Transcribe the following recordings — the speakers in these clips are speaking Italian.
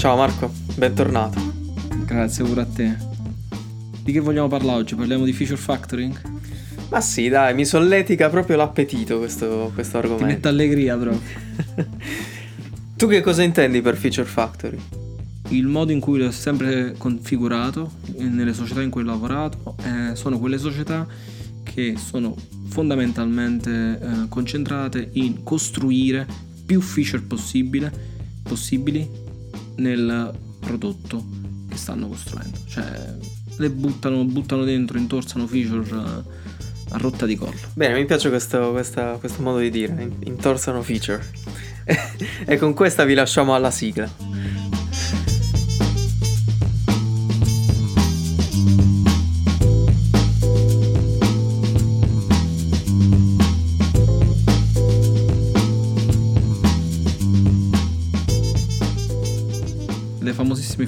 Ciao Marco, bentornato. Grazie pure a te. Di che vogliamo parlare oggi? Parliamo di feature factoring? Ma sì, dai, mi solletica proprio l'appetito questo, questo argomento. Ti mette allegria proprio. tu che cosa intendi per feature factoring? Il modo in cui l'ho sempre configurato nelle società in cui ho lavorato eh, sono quelle società che sono fondamentalmente eh, concentrate in costruire più feature possibile, possibili nel prodotto che stanno costruendo. Cioè le buttano, buttano dentro, intorsano feature eh, a rotta di collo. Bene, mi piace questo, questa, questo modo di dire, intorsano feature. e con questa vi lasciamo alla sigla.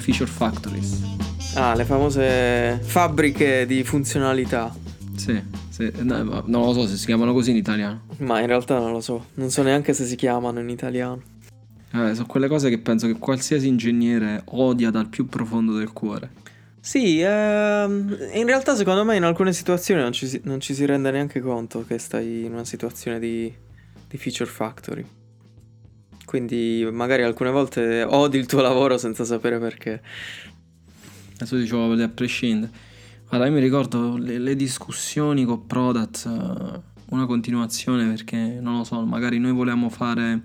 Feature factories. Ah, le famose fabbriche di funzionalità. Sì, sì. No, non lo so se si chiamano così in italiano. Ma in realtà non lo so, non so neanche se si chiamano in italiano. Eh, sono quelle cose che penso che qualsiasi ingegnere odia dal più profondo del cuore. Sì, ehm, in realtà secondo me in alcune situazioni non ci, si, non ci, si, rende neanche conto che stai in una situazione di, di feature factory. Quindi magari alcune volte odi il tuo lavoro senza sapere perché. Adesso dicevo a prescindere. Guarda, io mi ricordo le, le discussioni con Product, uh, una continuazione perché, non lo so, magari noi volevamo fare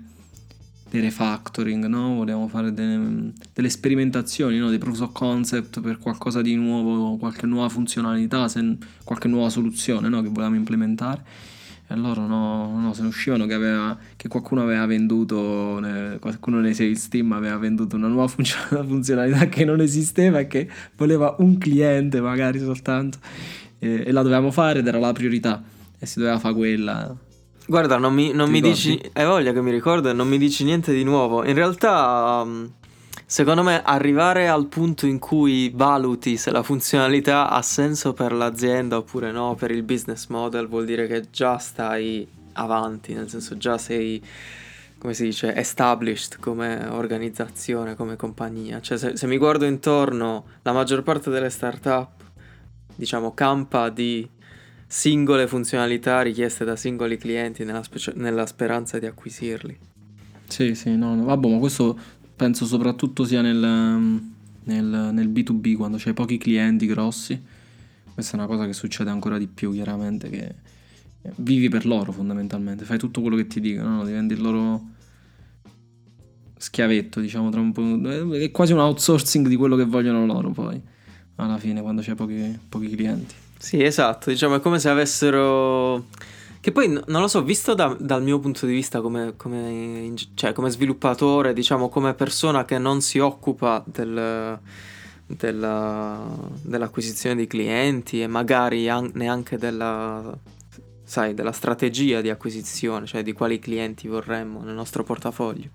dei refactoring, no? Volevamo fare delle, delle sperimentazioni, no? Dei proof of concept per qualcosa di nuovo, qualche nuova funzionalità, se, qualche nuova soluzione, no? Che volevamo implementare e loro no, no, se ne uscivano che, aveva, che qualcuno aveva venduto, qualcuno nei sales team aveva venduto una nuova funzionalità che non esisteva e che voleva un cliente magari soltanto e, e la dovevamo fare ed era la priorità e si doveva fare quella. Guarda, non mi, non mi dici, hai voglia che mi ricordo e non mi dici niente di nuovo. In realtà... Um Secondo me arrivare al punto in cui valuti se la funzionalità ha senso per l'azienda oppure no, per il business model, vuol dire che già stai avanti, nel senso già sei, come si dice, established come organizzazione, come compagnia. Cioè se, se mi guardo intorno, la maggior parte delle startup, diciamo, campa di singole funzionalità richieste da singoli clienti nella, specie- nella speranza di acquisirli. Sì, sì, no, no, vabbè, ma questo penso soprattutto sia nel, nel, nel B2B quando c'hai pochi clienti grossi. Questa è una cosa che succede ancora di più, chiaramente, che vivi per loro fondamentalmente, fai tutto quello che ti dicono, no? diventi il loro schiavetto, diciamo, tra un po'. È quasi un outsourcing di quello che vogliono loro poi, alla fine, quando c'hai pochi, pochi clienti. Sì, esatto, diciamo, è come se avessero che poi non lo so, visto da, dal mio punto di vista come, come, cioè, come, sviluppatore, diciamo come persona che non si occupa del, della, dell'acquisizione di clienti e magari an- neanche della, sai, della strategia di acquisizione, cioè di quali clienti vorremmo nel nostro portafoglio.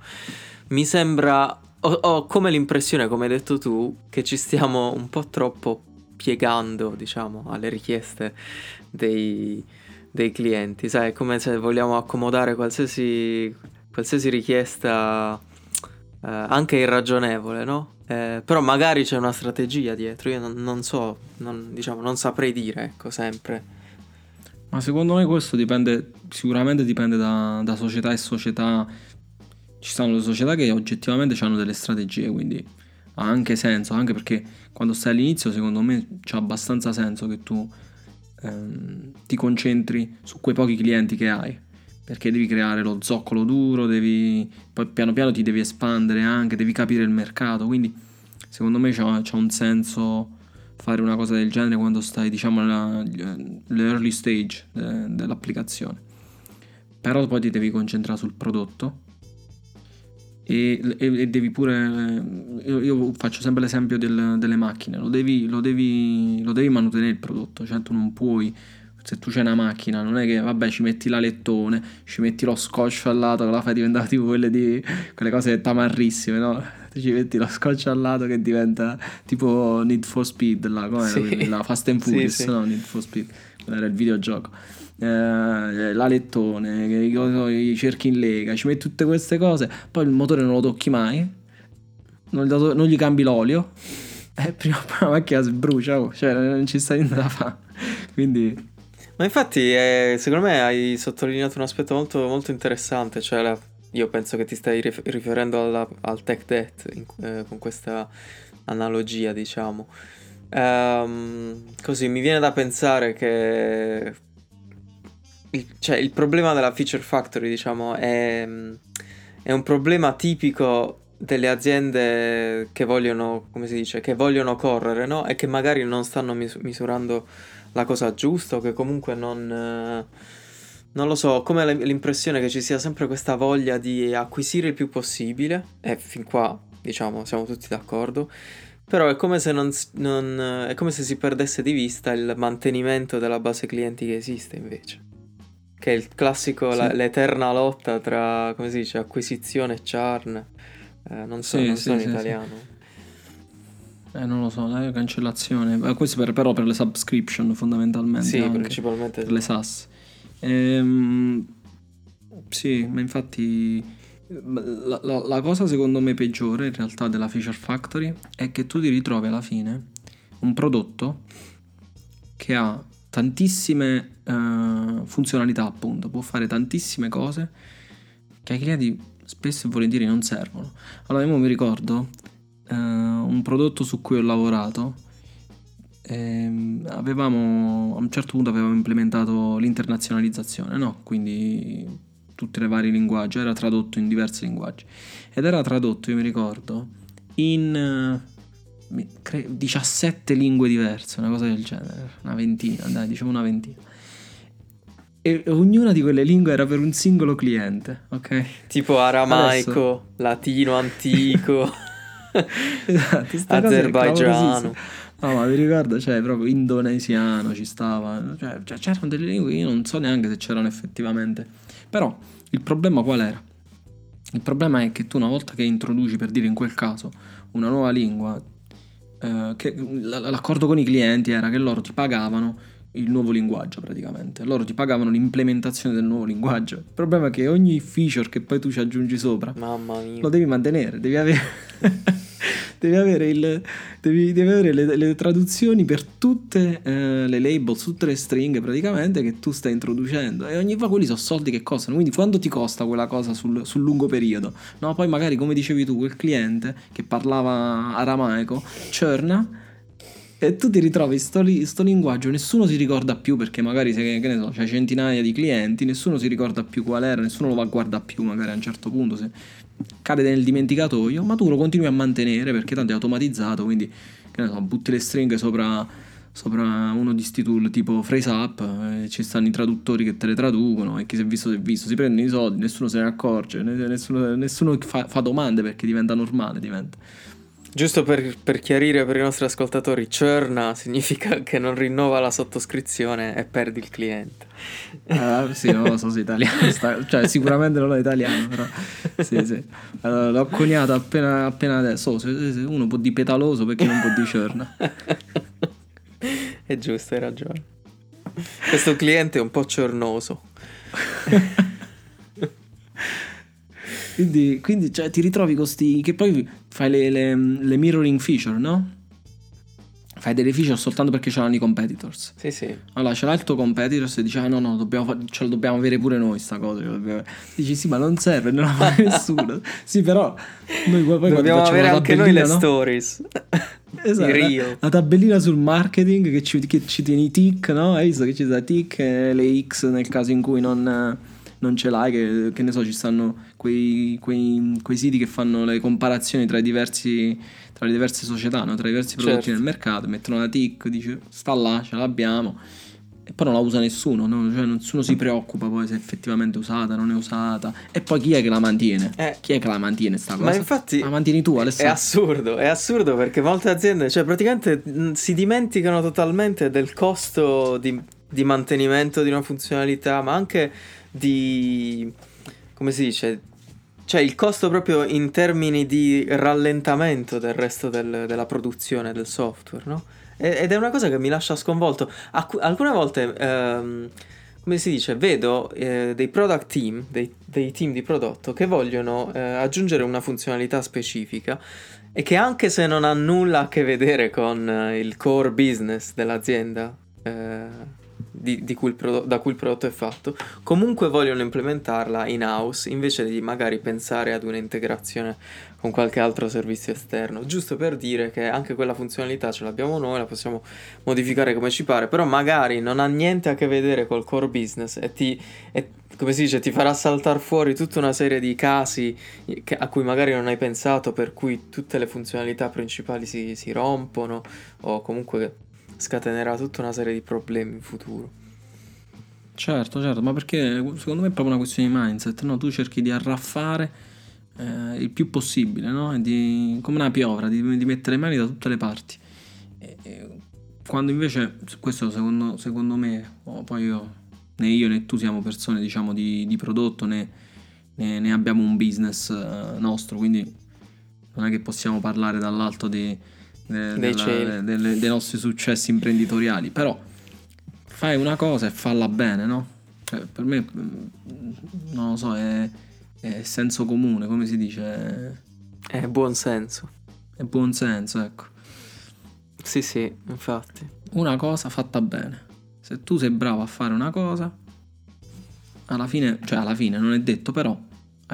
Mi sembra, ho, ho come l'impressione, come hai detto tu, che ci stiamo un po' troppo piegando, diciamo, alle richieste dei dei clienti, sai, è come se vogliamo accomodare qualsiasi, qualsiasi richiesta eh, anche irragionevole, no? Eh, però magari c'è una strategia dietro, io non, non so, non, diciamo, non saprei dire, ecco, sempre. Ma secondo me questo dipende, sicuramente dipende da, da società e società. Ci sono le società che oggettivamente hanno delle strategie, quindi ha anche senso, anche perché quando stai all'inizio secondo me c'ha abbastanza senso che tu ehm, ti concentri su quei pochi clienti che hai perché devi creare lo zoccolo duro, devi, poi piano piano ti devi espandere anche, devi capire il mercato, quindi secondo me c'ha, c'ha un senso fare una cosa del genere quando stai diciamo all'early stage de, dell'applicazione. Però poi ti devi concentrare sul prodotto e, e, e devi pure io, io, faccio sempre l'esempio del, delle macchine lo devi, lo, devi, lo devi mantenere il prodotto cioè tu non puoi se tu c'hai una macchina non è che vabbè ci metti la lettone ci metti lo scotch al lato che la fai diventare tipo quelle di quelle cose tamarrissime no? ci metti lo scotch al lato che diventa tipo Need for Speed là, sì. la Fast and Furious sì, sì. no Need for Speed era il videogioco eh, l'alettone, i cerchi in lega, ci metti tutte queste cose, poi il motore non lo tocchi mai, non gli, dato- non gli cambi l'olio, e prima o poi la macchina si brucia, oh, cioè non ci sta niente da fare. Quindi... Ma infatti, eh, secondo me hai sottolineato un aspetto molto, molto interessante, cioè la- io penso che ti stai rif- riferendo alla- al tech debt in- eh, con questa analogia, diciamo. Ehm, così mi viene da pensare che il, cioè, il problema della Feature Factory, diciamo, è, è un problema tipico delle aziende che vogliono, come si dice, che vogliono correre, no? E che magari non stanno mis- misurando la cosa giusta o che comunque non... eh, non lo so, come l'impressione che ci sia sempre questa voglia di acquisire il più possibile, e fin qua, diciamo, siamo tutti d'accordo, però è come se, non, non- è come se si perdesse di vista il mantenimento della base clienti che esiste invece. Che è il classico, la- Sì. l'eterna lotta tra, come si dice, acquisizione e churn. Eh, non so, Sì, non so in sì, sì. italiano. Eh, non lo so, la cancellazione. Ma questo per- però per le subscription fondamentalmente. Sì, anche, principalmente. per le SAS. Ehm, sì, ma infatti la, la- la cosa secondo me peggiore in realtà della Feature Factory è che tu ti ritrovi alla fine un prodotto che ha tantissime eh, funzionalità appunto, può fare tantissime cose che ai clienti spesso e volentieri non servono. Allora io mi ricordo eh, un prodotto su cui ho lavorato ehm, avevamo a un certo punto avevamo implementato l'internazionalizzazione, no? Quindi tutti i vari linguaggi, era tradotto in diversi linguaggi ed era tradotto, io mi ricordo, in 17 lingue diverse, una cosa del genere, una ventina, dai, diciamo una ventina. E ognuna di quelle lingue era per un singolo cliente, ok? Tipo aramaico, latino antico, Esatto, azerbaigiano. No, ma mi ricordo, cioè, proprio indonesiano ci stava. Cioè, cioè, c'erano delle lingue che io non so neanche se c'erano effettivamente. Però il problema qual era? Il problema è che tu una volta che introduci, per dire in quel caso, una nuova lingua, eh, che l'accordo con i clienti era che loro ti pagavano il nuovo linguaggio praticamente. Loro ti pagavano l'implementazione del nuovo linguaggio. Il problema è che ogni feature che poi tu ci aggiungi sopra lo devi mantenere, devi avere, devi avere, il, devi, devi avere le, le traduzioni per tutte eh, le label, tutte le stringhe praticamente che tu stai introducendo e ogni volta quelli sono soldi che costano, quindi quanto ti costa quella cosa sul, sul lungo periodo? No, poi magari come dicevi tu, quel cliente che parlava aramaico, churna e tu ti ritrovi sto, li- sto linguaggio, nessuno si ricorda più perché magari se, che ne so, c'è centinaia di clienti, nessuno si ricorda più qual era, nessuno lo va a guardare più magari a un certo punto, se cade nel dimenticatoio, ma tu lo continui a mantenere perché tanto è automatizzato, quindi che ne so, butti le stringhe sopra, sopra uno di sti tool tipo Phrase Up, e ci stanno i traduttori che te le traducono e chi si è visto si è visto, si prendono i soldi, nessuno se ne accorge, ne- nessuno, nessuno fa, fa domande perché diventa normale, diventa. Giusto per, per chiarire per i nostri ascoltatori, churna significa che non rinnova la sottoscrizione e perdi il cliente. Ah, sì, non lo so se è italiano, sta- cioè sicuramente non è italiano, però sì, sì. Allora, l'ho coniato appena, appena adesso. Oh, se- se uno può di petaloso perché non può di ciorna. È giusto, hai ragione. Questo cliente è un po' ciornoso. Quindi, quindi cioè, ti ritrovi con sti... che poi fai le, le- le mirroring feature, no? Fai delle feature soltanto perché ce l'hanno i competitors. Sì, sì. Allora, ce l'ha il tuo competitors e dice, ah no, no, dobbiamo ce la dobbiamo avere pure noi sta cosa. la dobbiamo avere." Dici, sì, ma non serve, non la fa nessuno. sì, però noi poi Dobbiamo avere la anche noi le no? stories. Esatto, reel. la tabellina sul marketing che ci, che ci tieni i tick, no? Hai visto che ci i tick e le X nel caso in cui non, non ce l'hai, che, che ne so, ci stanno quei, quei- quei siti che fanno le comparazioni tra, i diversi, tra le diverse società, no? tra i diversi prodotti Certo. nel mercato, mettono la tick, dice sta là, ce l'abbiamo. E poi non la usa nessuno, no? Cioè, nessuno si preoccupa poi se effettivamente è usata, non è usata. E poi chi è che la mantiene? Eh. Chi è che la mantiene sta cosa? Ma infatti La mantieni tu, è Alessandro? assurdo, è assurdo perché molte aziende, cioè praticamente mh, si dimenticano totalmente del costo di, di mantenimento di una funzionalità, ma anche di, come si dice, cioè il costo proprio in termini di rallentamento del resto del- della produzione del software, no? Ed è una cosa che mi lascia sconvolto. Alcu- alcune volte, ehm, come si dice, vedo eh, dei product team, dei, dei, team di prodotto che vogliono eh, aggiungere una funzionalità specifica e che anche se non ha nulla a che vedere con eh, il core business dell'azienda eh, di, di cui prodotto, da cui il prodotto è fatto, comunque vogliono implementarla in house invece di magari pensare ad un'integrazione con qualche altro servizio esterno, giusto per dire che anche quella funzionalità ce l'abbiamo noi, la possiamo modificare come ci pare, però magari non ha niente a che vedere col core business e ti, e, come si dice, ti farà saltare fuori tutta una serie di casi a cui magari non hai pensato, per cui tutte le funzionalità principali si, si rompono o comunque scatenerà tutta una serie di problemi in futuro. Certo, certo, ma perché secondo me è proprio una questione di mindset, no? Tu cerchi di arraffare eh, il più possibile, no? Di, come una piovra, di, di, mettere le mani da tutte le parti. E, e, quando invece, questo secondo, secondo me, oh, poi io, né io né tu siamo persone diciamo di, di prodotto né, né, né, abbiamo un business uh, nostro, quindi non è che possiamo parlare dall'alto di, della, delle, dei nostri successi imprenditoriali, però fai una cosa e falla bene, no? Cioè, per me, non lo so, è è senso comune, come si dice? È buon senso. È buon senso, ecco. Sì, sì, infatti. Una cosa fatta bene. Se tu sei bravo a fare una cosa, alla fine, cioè alla fine non è detto, però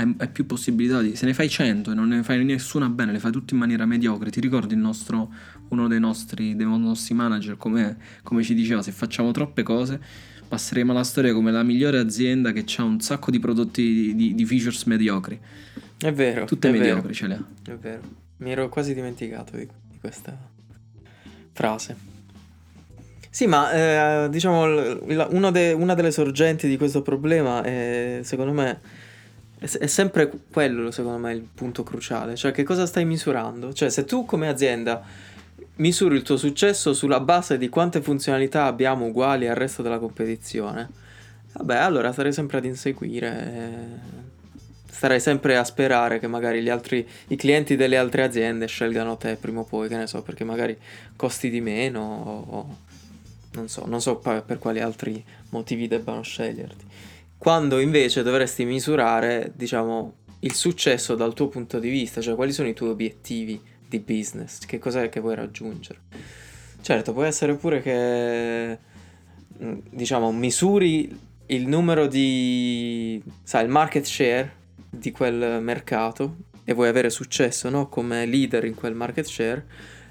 hai, hai più possibilità di... Se ne fai 100 e non ne fai nessuna bene, le fai tutte in maniera mediocre, ti ricordi il nostro, uno dei nostri, dei nostri manager come, come ci diceva, se facciamo troppe cose passeremo alla storia come la migliore azienda che ha un sacco di prodotti di, di, features mediocri. È vero. Tutte è mediocri vero. ce le ha. È vero. Mi ero quasi dimenticato di, di questa frase. Sì, ma eh, diciamo de, una delle sorgenti di questo problema è, secondo me è, sempre quello, secondo me, il punto cruciale. Cioè, che cosa stai misurando? Cioè, se tu come azienda misuri il tuo successo sulla base di quante funzionalità abbiamo uguali al resto della competizione, vabbè, allora starei sempre ad inseguire. Eh, starei sempre a sperare che magari gli altri, i clienti delle altre aziende scelgano te prima o poi, che ne so, perché magari costi di meno o, o non so, non so per quali altri motivi debbano sceglierti. Quando invece dovresti misurare, diciamo, il successo dal tuo punto di vista, cioè quali sono i tuoi obiettivi di business, che cos'è che vuoi raggiungere. Certo, può essere pure che, mm, diciamo, misuri il numero di, sai, il market share di quel mercato e vuoi avere successo, no? Come leader in quel market share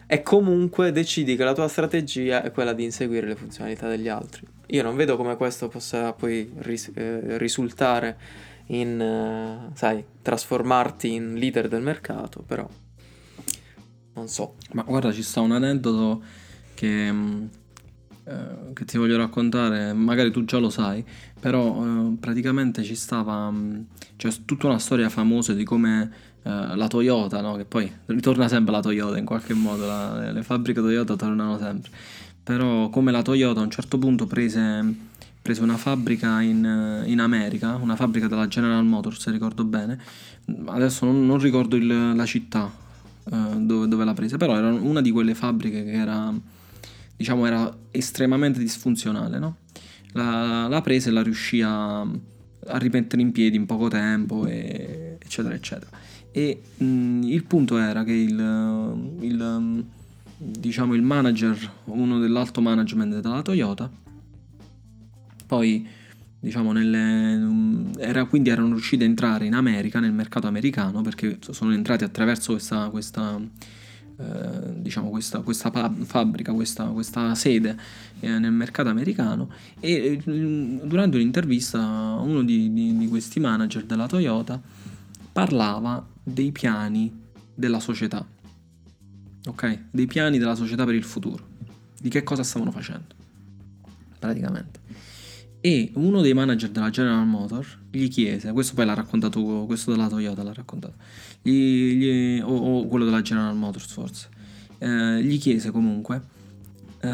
e comunque decidi che la tua strategia è quella di inseguire le funzionalità degli altri. Io non vedo come questo possa poi ris- eh, risultare in, eh, sai, trasformarti in leader del mercato, però non so. Ma guarda, ci sta un aneddoto che, mm, eh, che ti voglio raccontare, magari tu già lo sai, però eh, praticamente ci stava, mm, c'è tutta una storia famosa di come eh, la Toyota, no? che poi ritorna sempre la Toyota in qualche modo, la, le fabbriche Toyota tornano sempre, però come la Toyota a un certo punto prese prese una fabbrica in, in, America, una fabbrica della General Motors, se ricordo bene. Adesso non, non ricordo il, la città, eh, dove, dove l'ha presa, però era una di quelle fabbriche che era, diciamo, era estremamente disfunzionale, no? La, la presa e la riuscì a, a, rimettere in piedi in poco tempo, e, eccetera, eccetera. E mh, il punto era che il, il, diciamo, il manager, uno dell'alto management della Toyota, poi diciamo nelle, era, quindi erano riusciti a entrare in America, nel mercato americano, perché sono entrati attraverso questa, questa, eh, diciamo questa, questa fabbrica, questa, questa sede eh, nel mercato americano. E eh, durante un'intervista uno di, di, di questi manager della Toyota parlava dei piani della società, ok? Dei piani della società per il futuro, di che cosa stavano facendo, praticamente. E uno dei manager della General Motor gli chiese, questo poi l'ha raccontato, questo della Toyota l'ha raccontato, gli, gli, o, o, quello della General Motors forse, eh, gli chiese comunque, eh,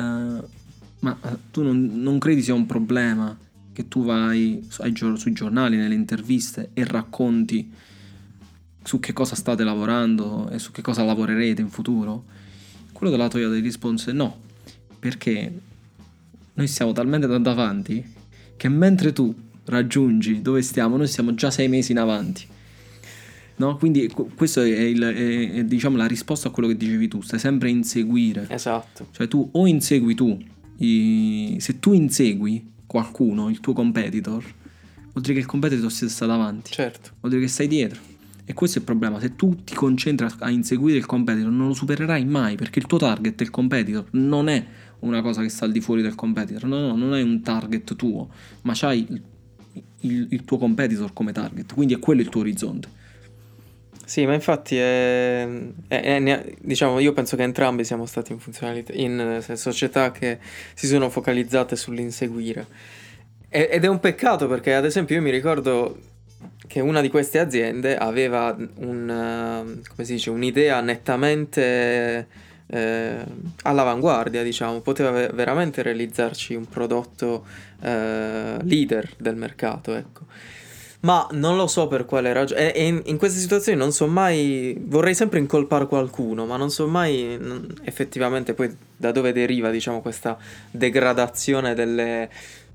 ma eh, tu non, non, credi sia un problema che tu vai ai, sui giornali, nelle interviste e racconti su che cosa state lavorando e su che cosa lavorerete in futuro? Quello della Toyota gli rispose no, perché noi siamo talmente tanto avanti che mentre tu raggiungi dove stiamo, noi siamo già sei mesi in avanti. No? Quindi questa è, il, è, è diciamo, la risposta a quello che dicevi tu, stai sempre a inseguire. Esatto. Cioè tu o insegui tu, i... se tu insegui qualcuno, il tuo competitor, vuol dire che il competitor si sta davanti. Certo. Vuol dire che stai dietro. E questo è il problema, se tu ti concentri a inseguire il competitor non lo supererai mai perché il tuo target, il competitor, non è una cosa che sta al di fuori del competitor, no, no, non è un target tuo, ma c'hai il, il, il tuo competitor come target, quindi è quello il tuo orizzonte. Sì, ma infatti è, è, è, diciamo, io penso che entrambi siamo stati in, funzionalità, in società che si sono focalizzate sull'inseguire. Ed è un peccato perché, ad esempio, io mi ricordo che una di queste aziende aveva un, si dice, un'idea nettamente eh, all'avanguardia, diciamo, poteva veramente realizzarci un prodotto eh, leader del mercato, ecco. Ma non lo so per quale ragione. E, in, in, queste situazioni non so mai. Vorrei sempre incolpare qualcuno, ma non so mai non, effettivamente poi da dove deriva, diciamo, questa degradazione delle,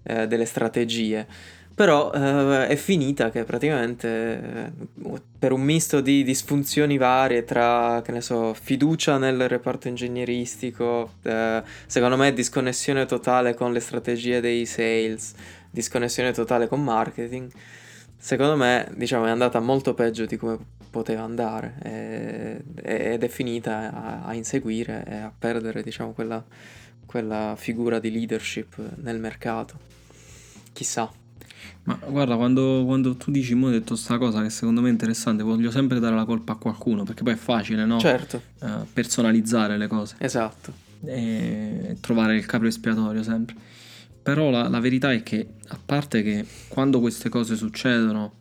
eh, delle strategie. Però eh, è finita che praticamente eh, per un misto di disfunzioni varie tra, che ne so, fiducia nel reparto ingegneristico, eh, secondo me disconnessione totale con le strategie dei sales, disconnessione totale con marketing, secondo me diciamo è andata molto peggio di come poteva andare e, ed è finita a, a, inseguire e a perdere diciamo quella, quella figura di leadership nel mercato. Chissà. Ma guarda, quando, quando tu dici, mo ho detto sta cosa che secondo me è interessante, voglio sempre dare la colpa a qualcuno, perché poi è facile, no? Certo. Uh, personalizzare le cose. Esatto. E trovare il capo espiatorio sempre. Però la, la, verità è che, a parte che quando queste cose succedono,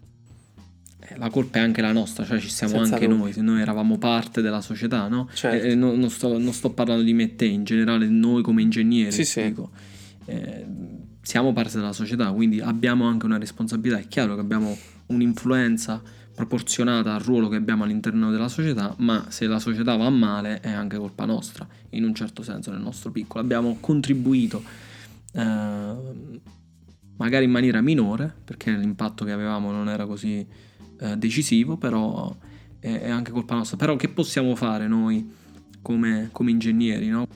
eh, la colpa è anche la nostra, cioè ci siamo Senza anche dubbio. noi, se noi eravamo parte della società, no? Certo. E, e no, non, sto, non, sto, parlando di me e te, in generale noi come ingegneri. Sì, sì. Dico. Eh, siamo parte della società, quindi abbiamo anche una responsabilità. È chiaro che abbiamo un'influenza proporzionata al ruolo che abbiamo all'interno della società, ma se la società va male è anche colpa nostra, in un certo senso, nel nostro piccolo. Abbiamo contribuito, eh, magari in maniera minore, perché l'impatto che avevamo non era così eh, decisivo, però è, è, anche colpa nostra. Però che possiamo fare noi come, come ingegneri, no?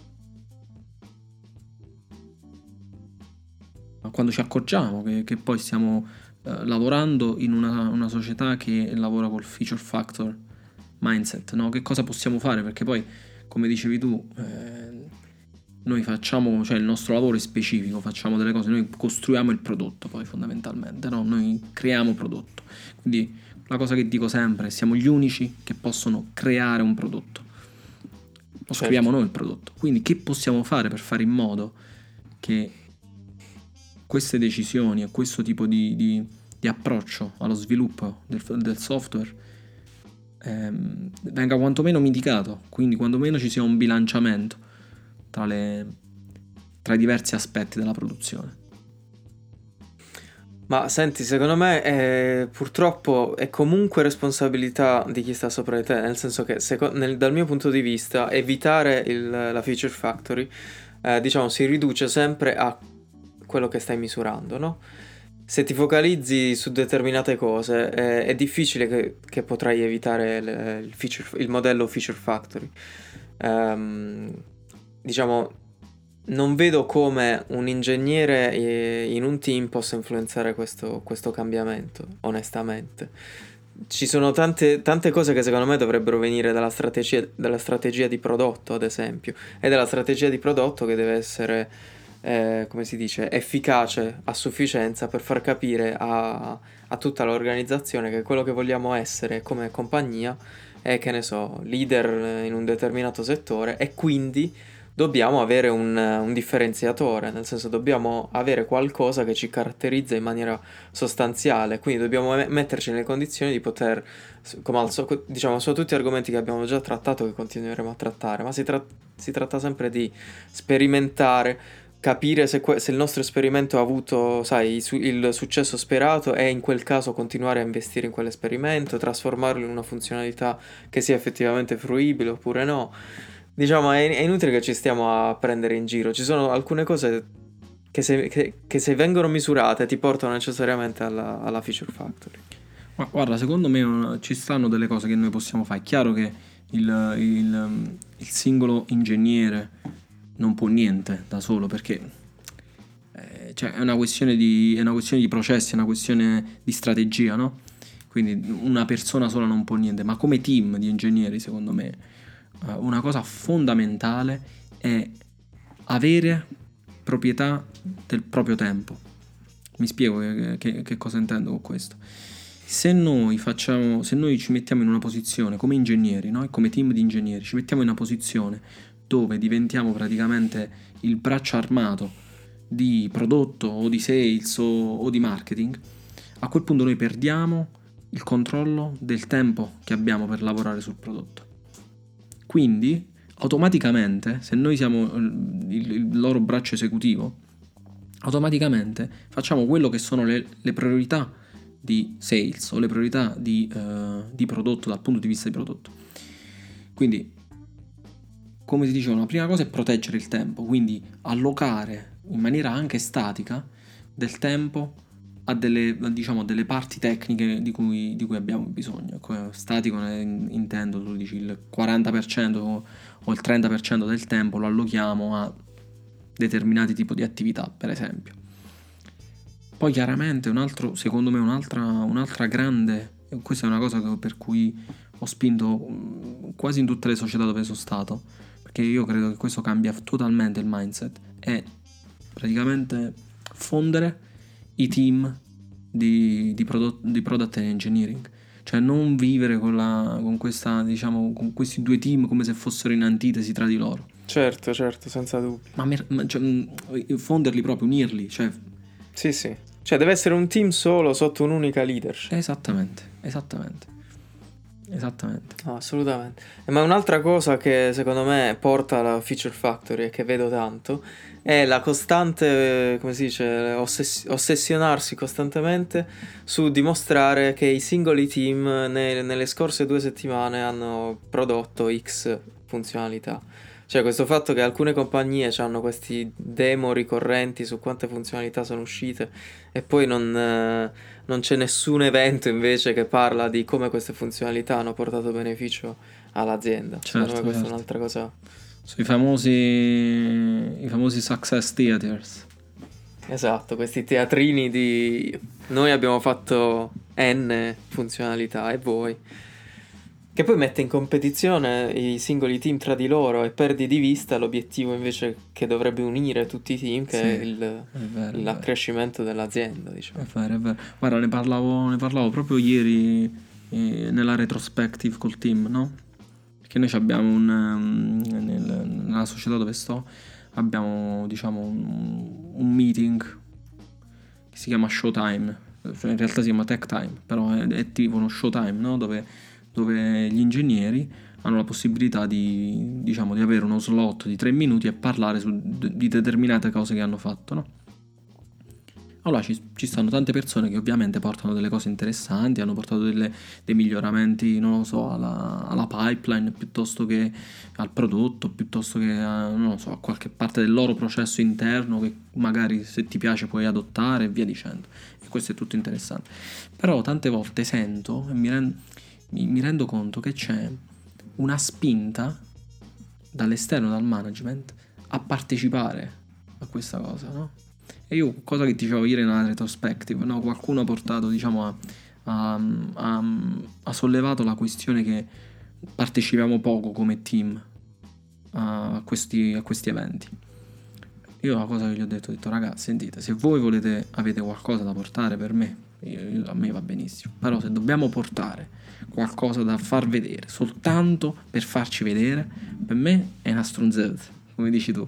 Quando ci accorgiamo che, che poi stiamo eh, lavorando in una, una, società che lavora col feature factor mindset, no? Che cosa possiamo fare? Perché poi, come dicevi tu, eh, noi facciamo, cioè il nostro lavoro è specifico, facciamo delle cose, noi costruiamo il prodotto poi fondamentalmente, no? Noi creiamo prodotto. Quindi la cosa che dico sempre, siamo gli unici che possono creare un prodotto. Lo certo. scriviamo noi il prodotto. Quindi che possiamo fare per fare in modo che queste decisioni e questo tipo di, di, di approccio allo sviluppo del, del software ehm, venga quantomeno mitigato, quindi quantomeno ci sia un bilanciamento tra, le, tra i diversi aspetti della produzione. Ma senti, secondo me è, purtroppo è comunque responsabilità di chi sta sopra di te, nel senso che seco- nel, dal mio punto di vista evitare il, la feature factory eh, diciamo si riduce sempre a quello che stai misurando, no? Se ti focalizzi su determinate cose eh, è difficile che, che potrai evitare il, il, feature, il, modello feature factory. Um, diciamo, non vedo come un ingegnere eh, in un team possa influenzare questo, questo cambiamento, onestamente. Ci sono tante, tante, cose che secondo me dovrebbero venire dalla strategia, dalla strategia di prodotto, ad esempio, e dalla strategia di prodotto che deve essere eh, come si dice, efficace a sufficienza per far capire a, a, tutta l'organizzazione che quello che vogliamo essere come compagnia è, che ne so, leader in un determinato settore e quindi dobbiamo avere un, un differenziatore, nel senso dobbiamo avere qualcosa che ci caratterizza in maniera sostanziale, quindi dobbiamo metterci nelle condizioni di poter, come al diciamo, sono tutti argomenti che abbiamo già trattato, che continueremo a trattare, ma si, tra- si tratta sempre di sperimentare capire se, que- se, il nostro esperimento ha avuto, sai, su- il successo sperato e in quel caso continuare a investire in quell'esperimento, trasformarlo in una funzionalità che sia effettivamente fruibile oppure no. Diciamo, è, è inutile che ci stiamo a prendere in giro. Ci sono alcune cose che se, che, che se vengono misurate ti portano necessariamente alla, alla feature factory. Ma guarda, secondo me ci stanno delle cose che noi possiamo fare. È chiaro che il, il, il singolo ingegnere non può niente da solo perché eh, cioè è, una di, è, una questione di, processi, è una questione di strategia, no? Quindi una persona sola non può niente, ma come team di ingegneri, secondo me, eh, una cosa fondamentale è avere proprietà del proprio tempo. Mi spiego che, che, che cosa intendo con questo. Se noi, facciamo, se noi ci mettiamo in una posizione come ingegneri, no? come team di ingegneri, ci mettiamo in una posizione dove diventiamo praticamente il braccio armato di prodotto o di sales o, o di marketing, a quel punto noi perdiamo il controllo del tempo che abbiamo per lavorare sul prodotto. Quindi, automaticamente, se noi siamo il, il loro braccio esecutivo, automaticamente facciamo quello che sono le, le priorità di sales o le priorità di, uh, di, prodotto dal punto di vista di prodotto. Quindi, come ti dicevo, la prima cosa è proteggere il tempo, quindi allocare in maniera anche statica del tempo a delle, diciamo, delle parti tecniche di cui, di cui, abbiamo bisogno. Ecco, statico intendo, tu dici il 40% o il 30% del tempo lo allochiamo a determinati tipi di attività, per esempio. Poi chiaramente un altro, secondo me un'altra, un'altra grande, questa è una cosa per cui ho spinto mm, quasi in tutte le società dove sono stato, perché io credo che questo cambia totalmente il mindset, è praticamente fondere i team di, di, prodotto, di product engineering. Cioè non vivere con, la, con, questa, diciamo, con questi due team come se fossero in antitesi tra di loro. Certo, certo, senza dubbio. Ma, ma cioè, mm, fonderli proprio, unirli. Cioè... Sì, sì. Cioè deve essere un team solo sotto un'unica leadership. Esattamente, esattamente. Esattamente. No, assolutamente. Ma un'altra cosa che secondo me porta alla Feature Factory e che vedo tanto è la costante, come si dice, ossess- ossessionarsi costantemente su dimostrare che i singoli team ne- nelle scorse due settimane hanno prodotto X funzionalità. Cioè questo fatto che alcune compagnie hanno questi demo ricorrenti su quante funzionalità sono uscite e poi non, eh, non c'è nessun evento invece che parla di come queste funzionalità hanno portato beneficio all'azienda. Certo, Secondo me questa certo. è un'altra cosa sui famosi, i famosi success theaters. Esatto, questi teatrini di noi abbiamo fatto N funzionalità e voi. Che poi mette in competizione i singoli team tra di loro e perdi di vista l'obiettivo invece che dovrebbe unire tutti i team, che sì, è, il, è vero, l'accrescimento è dell'azienda. Diciamo. È vero, è vero. Guarda, ne parlavo, ne parlavo proprio ieri eh, nella retrospective col team, no? che noi abbiamo un, um, nel, nella società dove sto abbiamo diciamo un, un, meeting che si chiama Showtime cioè in realtà si chiama Tech Time però è, è tipo uno Showtime no? dove, dove gli ingegneri hanno la possibilità di, diciamo, di avere uno slot di tre minuti e parlare su, di determinate cose che hanno fatto no? Allora ci, ci, stanno tante persone che ovviamente portano delle cose interessanti, hanno portato delle, dei miglioramenti, non lo so, alla, alla, pipeline piuttosto che al prodotto, piuttosto che a, so, a qualche parte del loro processo interno che magari se ti piace puoi adottare e via dicendo. E questo è tutto interessante. Però tante volte sento e mi, rend, mi, rendo conto che c'è una spinta dall'esterno, dal management, a partecipare a questa cosa, no? E io, cosa che dicevo ieri nella retrospective, no? qualcuno ha portato, diciamo, a, a, a, ha sollevato la questione che partecipiamo poco come team a questi, a questi eventi. Io la cosa che gli ho detto, ho detto ragazzi, sentite, se voi volete, avete qualcosa da portare per me, io, a me va benissimo, però se dobbiamo portare qualcosa da far vedere soltanto per farci vedere, per me è una stronzetta, come dici tu.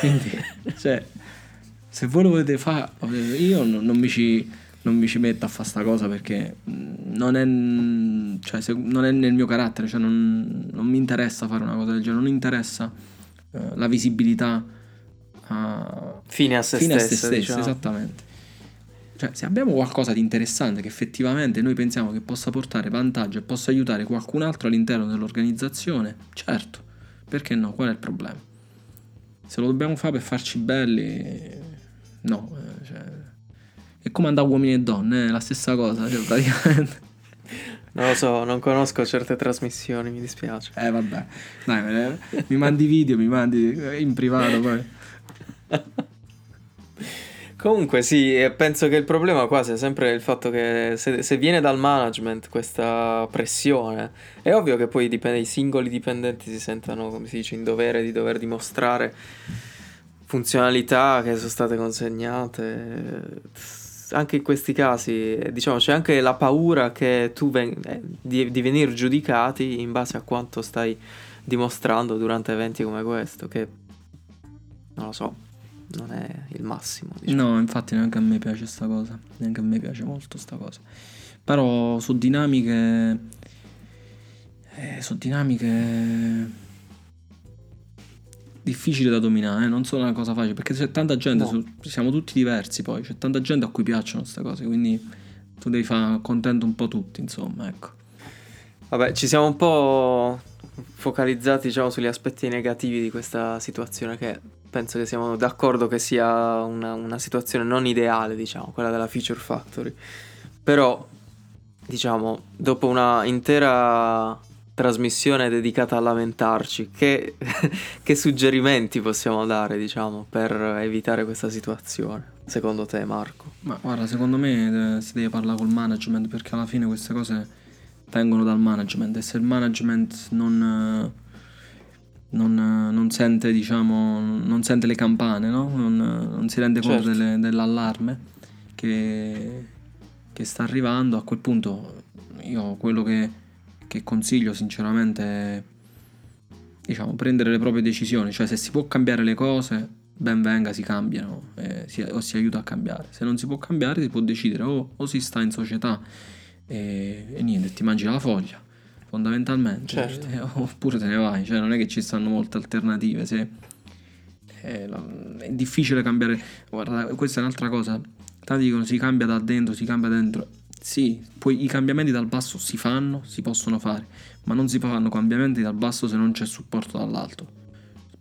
Quindi, cioè, se voi lo volete fare, io non, non, mi ci, non, mi ci, metto a fare sta cosa perché non è, cioè, se, non è nel mio carattere, cioè non, non, mi interessa fare una cosa del genere, non interessa uh, la visibilità uh, fine a se fine stessa, a se stessa diciamo. esattamente. Cioè, se abbiamo qualcosa di interessante che effettivamente noi pensiamo che possa portare vantaggio e possa aiutare qualcun altro all'interno dell'organizzazione, certo, perché no? Qual è il problema? Se lo dobbiamo fare per farci belli, no. eh, Cioè, è come andare uomini e donne, è la stessa cosa, cioè, praticamente. Non lo so, non conosco certe trasmissioni, mi dispiace. Eh vabbè, dai, mi mandi video, mi mandi eh, in privato poi. Comunque sì, penso che il problema qua sia sempre il fatto che se, se viene dal management questa pressione, è ovvio che poi dipende, i singoli dipendenti si sentano, come si dice, in dovere di dover dimostrare funzionalità che sono state consegnate. Anche in questi casi, diciamo, c'è anche la paura che tu ven- eh, di, di venire giudicati in base a quanto stai dimostrando durante eventi come questo, che non lo so, non è il massimo. Diciamo. No, infatti neanche a me piace sta cosa, neanche a me piace molto sta cosa. Però su dinamiche... Eh, su dinamiche... Difficili da dominare, eh, non sono una cosa facile, perché c'è tanta gente, No. su- siamo tutti diversi poi, c'è tanta gente a cui piacciono queste cose, quindi tu devi fare contento un po' tutti, insomma, ecco. Vabbè, ci siamo un po' focalizzati, diciamo, sugli aspetti negativi di questa situazione che penso che siamo d'accordo che sia una, una situazione non ideale, diciamo, quella della Feature Factory. Però, diciamo, dopo una intera trasmissione dedicata a lamentarci, che, che suggerimenti possiamo dare, diciamo, per evitare questa situazione? Secondo te, Marco? Ma guarda, secondo me eh, si deve parlare col management perché alla fine queste cose vengono dal management e se il management non, eh, non, non sente, diciamo, non sente le campane, no? non, non si rende conto Certo. delle- dell'allarme che, che sta arrivando, a quel punto io quello che, che consiglio sinceramente è diciamo, prendere le proprie decisioni, cioè se si può cambiare le cose, ben venga, si cambiano eh, si- o si aiuta a cambiare. Se non si può cambiare, si può decidere o, o si sta in società e, e niente, ti mangi la foglia, fondamentalmente, Certo. eh, oppure te ne vai, cioè non è che ci stanno molte alternative. Se, eh, è difficile cambiare, guarda, questa è un'altra cosa, tanti dicono si cambia da dentro, si cambia dentro. Sì, poi i cambiamenti dal basso si fanno, si possono fare, ma non si fanno cambiamenti dal basso se non c'è supporto dall'alto.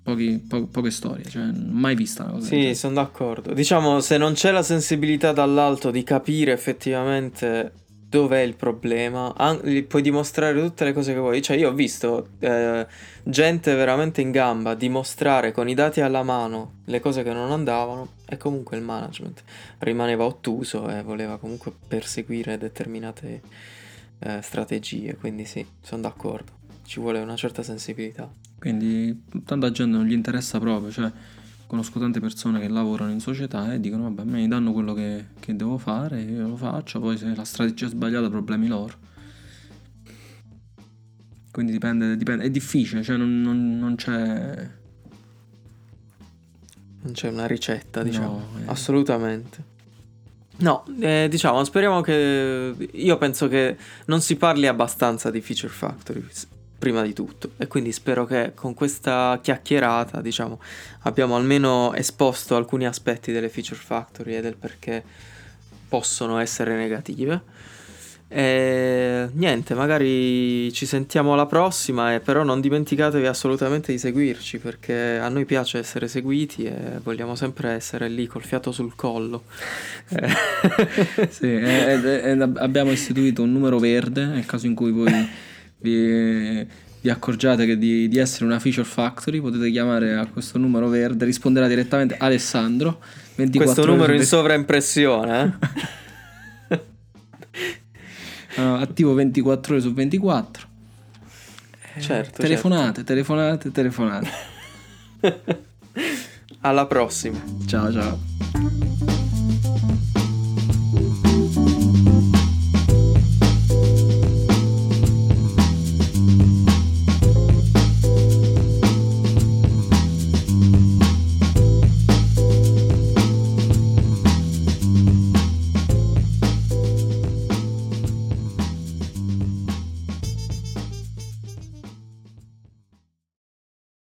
Pochi- po- poche storie, cioè mai vista una cosa. Sì, sono d'accordo. Diciamo, se non c'è la sensibilità dall'alto di capire effettivamente dov'è il problema, an- puoi dimostrare tutte le cose che vuoi. Cioè, io ho visto eh, gente veramente in gamba dimostrare con i dati alla mano le cose che non andavano e comunque il management rimaneva ottuso e voleva comunque perseguire determinate eh, strategie. Quindi sì, sono d'accordo. Ci vuole una certa sensibilità. Quindi tanta gente non gli interessa proprio, cioè conosco tante persone che lavorano in società e dicono vabbè, a me mi danno quello che, che devo fare, io lo faccio, poi se la strategia è sbagliata problemi loro. Quindi dipende, dipende, è difficile, cioè non, non- non c'è... Non c'è una ricetta, diciamo. No, eh. Assolutamente. No, eh, diciamo, speriamo che... Io penso che non si parli abbastanza di Feature Factory, prima di tutto. E quindi spero che con questa chiacchierata, diciamo, abbiamo almeno esposto alcuni aspetti delle Feature Factory e del perché possono essere negative. E niente, magari ci sentiamo alla prossima, e però non dimenticatevi assolutamente di seguirci perché a noi piace essere seguiti e vogliamo sempre essere lì col fiato sul collo. Sì, e- e- e abbiamo istituito un numero verde nel caso in cui voi vi, vi accorgiate che di, di essere una feature factory, potete chiamare a questo numero verde, risponderà direttamente Alessandro. 24 Questo numero in sovraimpressione, eh? Attivo 24 ore su 24. certo, telefonate, telefonate, telefonate. certo. Alla prossima. Ciao, ciao.